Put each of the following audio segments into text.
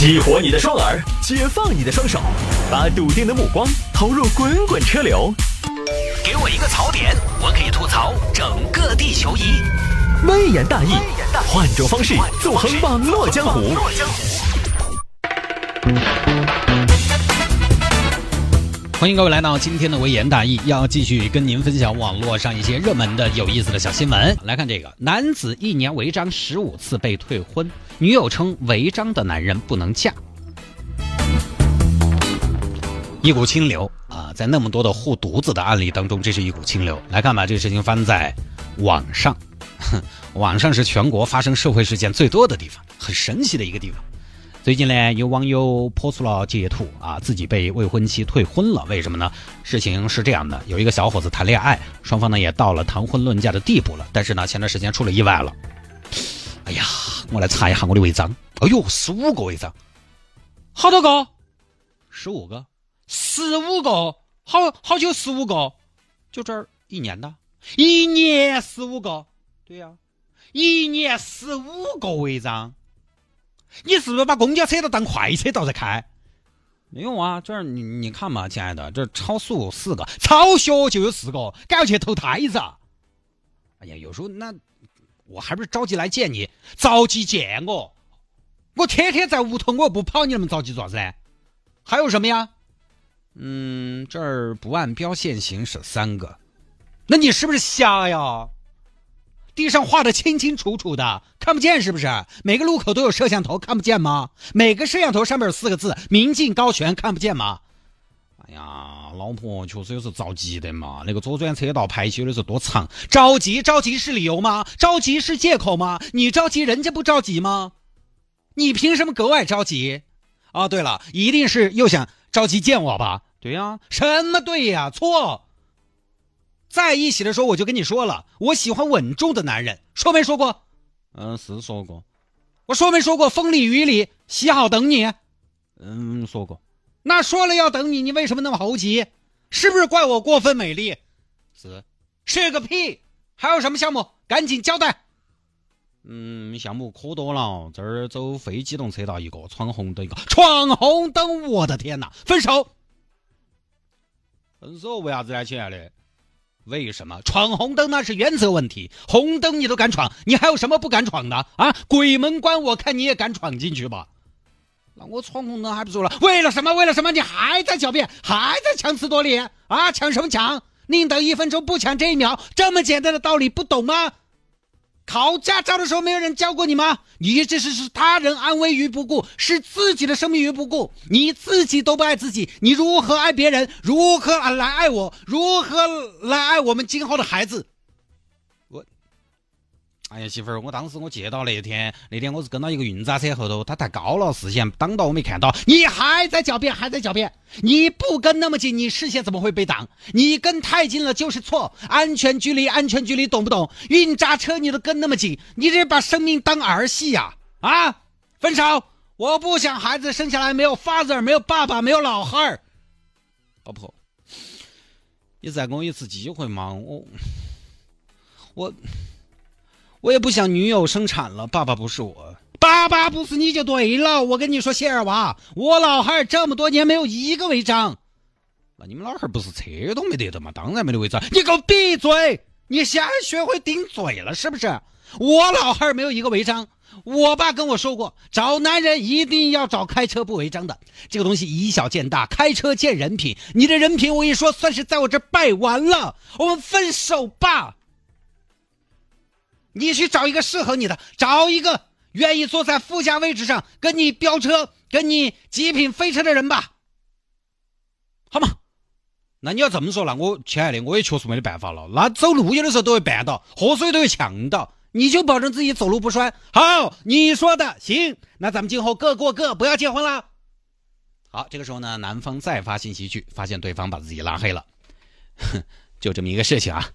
激活你的双耳，解放你的双手，把笃定的目光投入滚滚车流。给我一个槽点，我可以吐槽整个地球仪。微言大义，换种方式纵横网络江湖。欢迎各位来到今天的微言大义，要继续跟您分享网络上一些热门的有意思的小新闻。来看这个，男子一年违章十五次被退婚，女友称违章的男人不能嫁。一股清流啊，在那么多的护犊子的案例当中，这是一股清流。来看吧，这个事情发生在网上，网上是全国发生社会事件最多的地方，很神奇的一个地方。最近呢，有网友抛出了截图啊，自己被未婚妻退婚了。为什么呢？事情是这样的，有一个小伙子谈恋爱，双方呢也到了谈婚论嫁的地步了。但是呢，前段时间出了意外了。哎呀，我来查一下我的违章。哎呦，十五个违章，好多个？十五个？十五个？好好久十五个？就这儿一年的？一年十五个？对呀，一年十五个违章。你是不是把公交车都当快车道在开？没有啊，这儿你你看嘛，亲爱的，这超速四个，超学就有四个，赶要去投胎子。哎呀，有时候那我还不是着急来见你，着急见我，我天天在屋头，我又不跑，你那么着急做啥子呢？还有什么呀？嗯，这儿不按标线行驶三个，那你是不是瞎呀？地上画的清清楚楚的，看不见是不是？每个路口都有摄像头，看不见吗？每个摄像头上面有四个字“明镜高悬”，看不见吗？哎呀，老婆确实有时着急的嘛。那个左转车道排休的时候多长，着急着急是理由吗？着急是借口吗？你着急，人家不着急吗？你凭什么格外着急？哦，对了，一定是又想着急见我吧？对呀，什么对呀？错。在一起的时候我就跟你说了，我喜欢稳重的男人，说没说过？嗯，是说过。我说没说过？风里雨里洗好等你。嗯，说过。那说了要等你，你为什么那么猴急？是不是怪我过分美丽？是。是个屁！还有什么项目？赶紧交代。嗯，项目可多了。这儿走非机动车道一个，闯红灯一个，闯红灯！我的天哪！分手。分手为啥子呢，亲爱的？为什么闯红灯那是原则问题？红灯你都敢闯，你还有什么不敢闯的啊？鬼门关我看你也敢闯进去吧？那我闯红灯还不说了？为了什么？为了什么？你还在狡辩，还在强词夺理啊？抢什么抢？宁等一分钟不抢这一秒，这么简单的道理不懂吗？考驾照的时候没有人教过你吗？你这是是他人安危于不顾，是自己的生命于不顾，你自己都不爱自己，你如何爱别人？如何来爱我？如何来爱我们今后的孩子？哎呀，媳妇儿，我当时我接到那天，那天我是跟到一个运渣车后头，他太高了，视线挡到我没看到。你还在狡辩，还在狡辩？你不跟那么近，你视线怎么会被挡？你跟太近了就是错，安全距离，安全距离，懂不懂？运渣车你都跟那么近，你这把生命当儿戏呀？啊！分手！我不想孩子生下来没有 father，没有爸爸，没有老汉儿。老婆，你再给我一次机会嘛？我，我。我也不想女友生产了，爸爸不是我，爸爸不是你就对了。我跟你说，谢二娃，我老汉这么多年没有一个违章。那你们老汉不是车都没得的吗？当然没得违章。你给我闭嘴！你先学会顶嘴了是不是？我老汉没有一个违章。我爸跟我说过，找男人一定要找开车不违章的。这个东西以小见大，开车见人品。你的人品，我跟你说，算是在我这败完了。我们分手吧。你去找一个适合你的，找一个愿意坐在副驾位置上跟你飙车、跟你极品飞车的人吧，好吗？那你要这么说，那我亲爱的，我也确实没得办法了。那走路有的时候都会绊倒，喝水都会呛到，你就保证自己走路不摔。好，你说的行，那咱们今后各过各，不要结婚了。好，这个时候呢，男方再发信息去，发现对方把自己拉黑了，哼，就这么一个事情啊。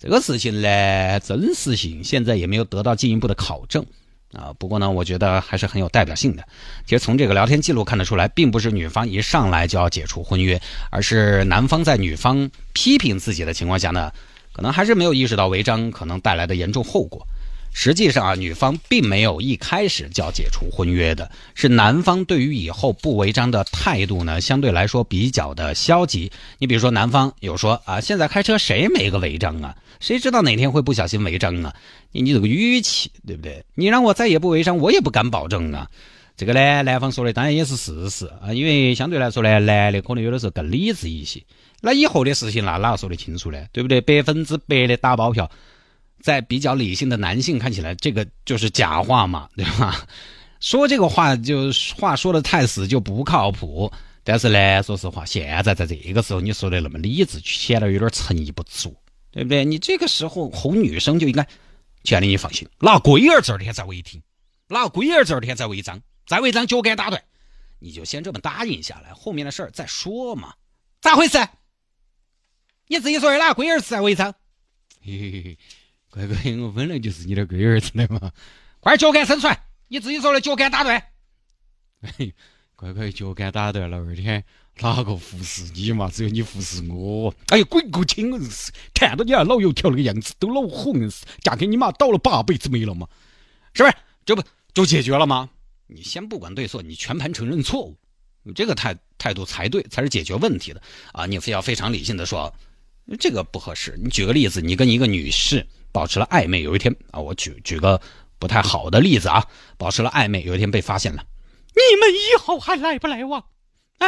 这个事情呢，真实性现在也没有得到进一步的考证啊。不过呢，我觉得还是很有代表性的。其实从这个聊天记录看得出来，并不是女方一上来就要解除婚约，而是男方在女方批评自己的情况下呢，可能还是没有意识到违章可能带来的严重后果。实际上啊，女方并没有一开始就要解除婚约的，是男方对于以后不违章的态度呢，相对来说比较的消极。你比如说，男方有说啊，现在开车谁没个违章啊？谁知道哪天会不小心违章啊？你你这个语气对不对？你让我再也不违章，我也不敢保证啊。这个呢，男方说的当然也是事实啊，因为相对来说呢，男的可能有的时候更理智一些。那以后的事情，那哪个说得清楚呢？对不对？百分之百的打包票。在比较理性的男性看起来，这个就是假话嘛，对吧？说这个话就话说的太死就不靠谱。但是呢，说实话，现在在这个时候你说的那么理智，显得有点诚意不足，对不对？你这个时候哄女生就应该，亲爱的你放心，拿龟儿字儿天在违停，拿龟儿字儿天在违章，再违章脚杆打断，你就先这么答应下来，后面的事儿再说嘛。咋回事？你自己说的哪龟儿字在违章？嘿嘿嘿。乖乖，我本来就是你的龟儿子的嘛！快脚杆伸出来！你自己说的脚杆打断。乖乖，脚杆打断了，二天哪个服侍你嘛？只有你服侍我。哎呀，鬼个亲！看到你那老油条那个样子，都老火硬是。嫁给你妈倒了八辈子霉了嘛？是不是？这不就解决了吗？你先不管对错，你全盘承认错误，你这个态态度才对，才是解决问题的啊！你非要非常理性的说，这个不合适。你举个例子，你跟一个女士。保持了暧昧，有一天啊，我举举个不太好的例子啊，保持了暧昧，有一天被发现了，你们以后还来不来往？哎，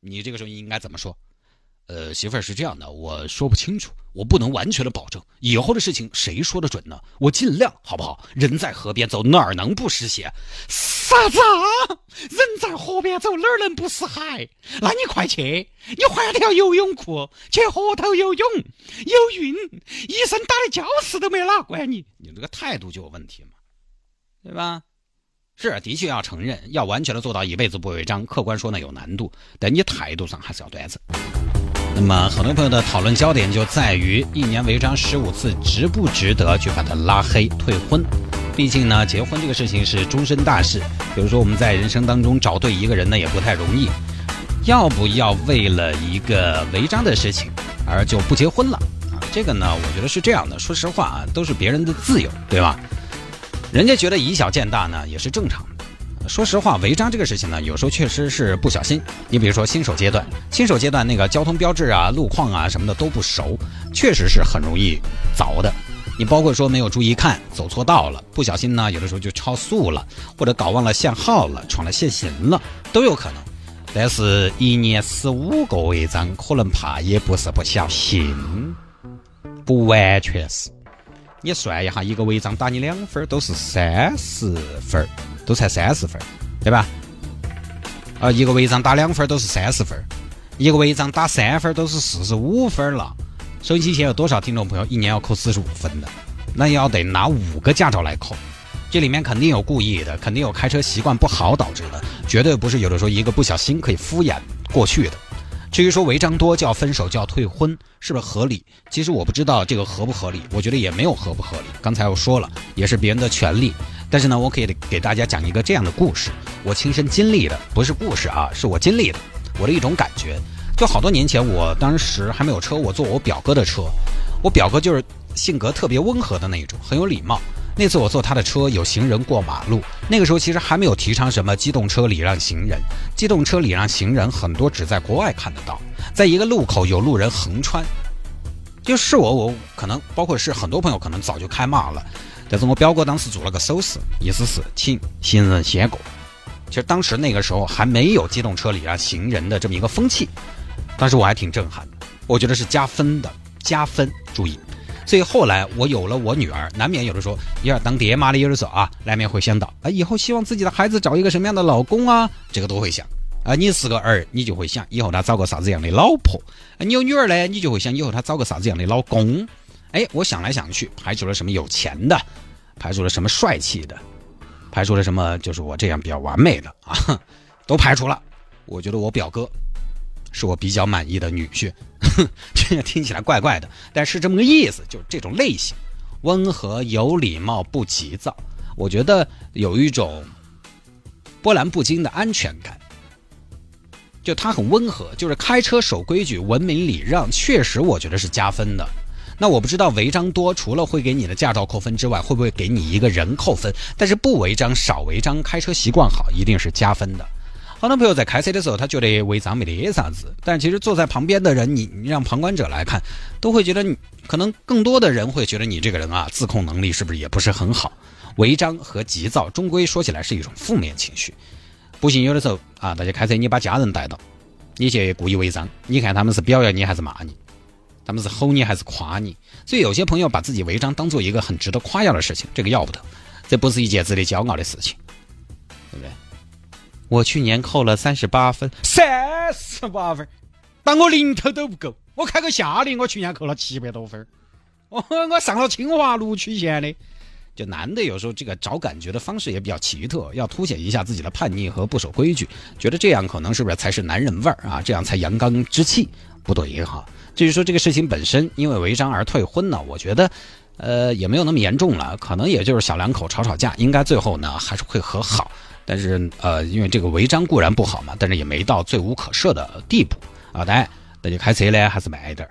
你这个时候应该怎么说？呃，媳妇是这样的，我说不清楚，我不能完全的保证。以后的事情谁说的准呢？我尽量，好不好？人在河边走，哪儿能不湿鞋？傻子？啊？人在河边走，哪儿能不湿鞋？那你快去，你换条游泳裤，去河头游泳，游泳，医生打的胶匙都没哪管你，你这个态度就有问题嘛，对吧？是，的确要承认，要完全的做到一辈子不违章，客观说呢有难度，但你态度上还是要端正。那么，很多朋友的讨论焦点就在于一年违章十五次，值不值得去把他拉黑退婚？毕竟呢，结婚这个事情是终身大事。比如说，我们在人生当中找对一个人呢，也不太容易。要不要为了一个违章的事情而就不结婚了啊？这个呢，我觉得是这样的。说实话啊，都是别人的自由，对吧？人家觉得以小见大呢，也是正常的。说实话，违章这个事情呢，有时候确实是不小心。你比如说新手阶段，新手阶段那个交通标志啊、路况啊什么的都不熟，确实是很容易凿的。你包括说没有注意看，走错道了，不小心呢，有的时候就超速了，或者搞忘了限号了，闯了限行了，都有可能。但是，一年十五个违章，可能怕也不是不小心，不完全是。你算一下，一个违章打你两分，都是三十分。都才三十分，对吧？啊，一个违章打两分都是三十分，一个违章打三分都是四十五分了。手机前有多少听众朋友一年要扣四十五分的？那要得拿五个驾照来扣，这里面肯定有故意的，肯定有开车习惯不好导致的，绝对不是有的时候一个不小心可以敷衍过去的。至于说违章多就要分手就要退婚，是不是合理？其实我不知道这个合不合理，我觉得也没有合不合理。刚才我说了，也是别人的权利。但是呢，我可以给大家讲一个这样的故事，我亲身经历的，不是故事啊，是我经历的，我的一种感觉。就好多年前，我当时还没有车，我坐我表哥的车，我表哥就是性格特别温和的那种，很有礼貌。那次我坐他的车，有行人过马路，那个时候其实还没有提倡什么机动车礼让行人，机动车礼让行人很多只在国外看得到，在一个路口有路人横穿，就是我，我可能包括是很多朋友可能早就开骂了。但是我表哥当时做了个手势，意思是请行人先过。其实当时那个时候还没有机动车礼让行人的这么一个风气，当时我还挺震撼的，我觉得是加分的，加分。注意，所以后来我有了我女儿，难免有的时候，一儿当爹妈的有的时候啊，难免会想到啊，以后希望自己的孩子找一个什么样的老公啊，这个都会想啊。你是个儿，你就会想以后他找个啥子样的老婆；你有女儿呢，你就会想以后他找个啥子样的老公。哎，我想来想去，排除了什么有钱的，排除了什么帅气的，排除了什么就是我这样比较完美的啊，都排除了。我觉得我表哥是我比较满意的女婿，这个听起来怪怪的，但是这么个意思，就是这种类型，温和、有礼貌、不急躁，我觉得有一种波澜不惊的安全感。就他很温和，就是开车守规矩、文明礼让，确实我觉得是加分的。那我不知道违章多，除了会给你的驾照扣分之外，会不会给你一个人扣分？但是不违章、少违章，开车习惯好，一定是加分的。很多朋友在开车的时候，他觉得违章没得啥子，但其实坐在旁边的人，你你让旁观者来看，都会觉得你可能更多的人会觉得你这个人啊，自控能力是不是也不是很好？违章和急躁，终归说起来是一种负面情绪。不信有的时候啊，大家开车你把家人带到，你去故意违章，你看他们是表扬你还是骂你？他们是吼你还是夸你？所以有些朋友把自己违章当做一个很值得夸耀的事情，这个要不得，这不是一件值得骄傲的事情，对不对？我去年扣了三十八分，三十八分，但我零头都不够。我开个夏利，我去年扣了七百多分。我我上了清华录取线的。就男的有时候这个找感觉的方式也比较奇特，要凸显一下自己的叛逆和不守规矩，觉得这样可能是不是才是男人味儿啊？这样才阳刚之气？不对哈。至于说这个事情本身因为违章而退婚呢，我觉得，呃，也没有那么严重了，可能也就是小两口吵吵架，应该最后呢还是会和好。但是呃，因为这个违章固然不好嘛，但是也没到罪无可赦的地步啊。当然，那就开车呢还是慢一点。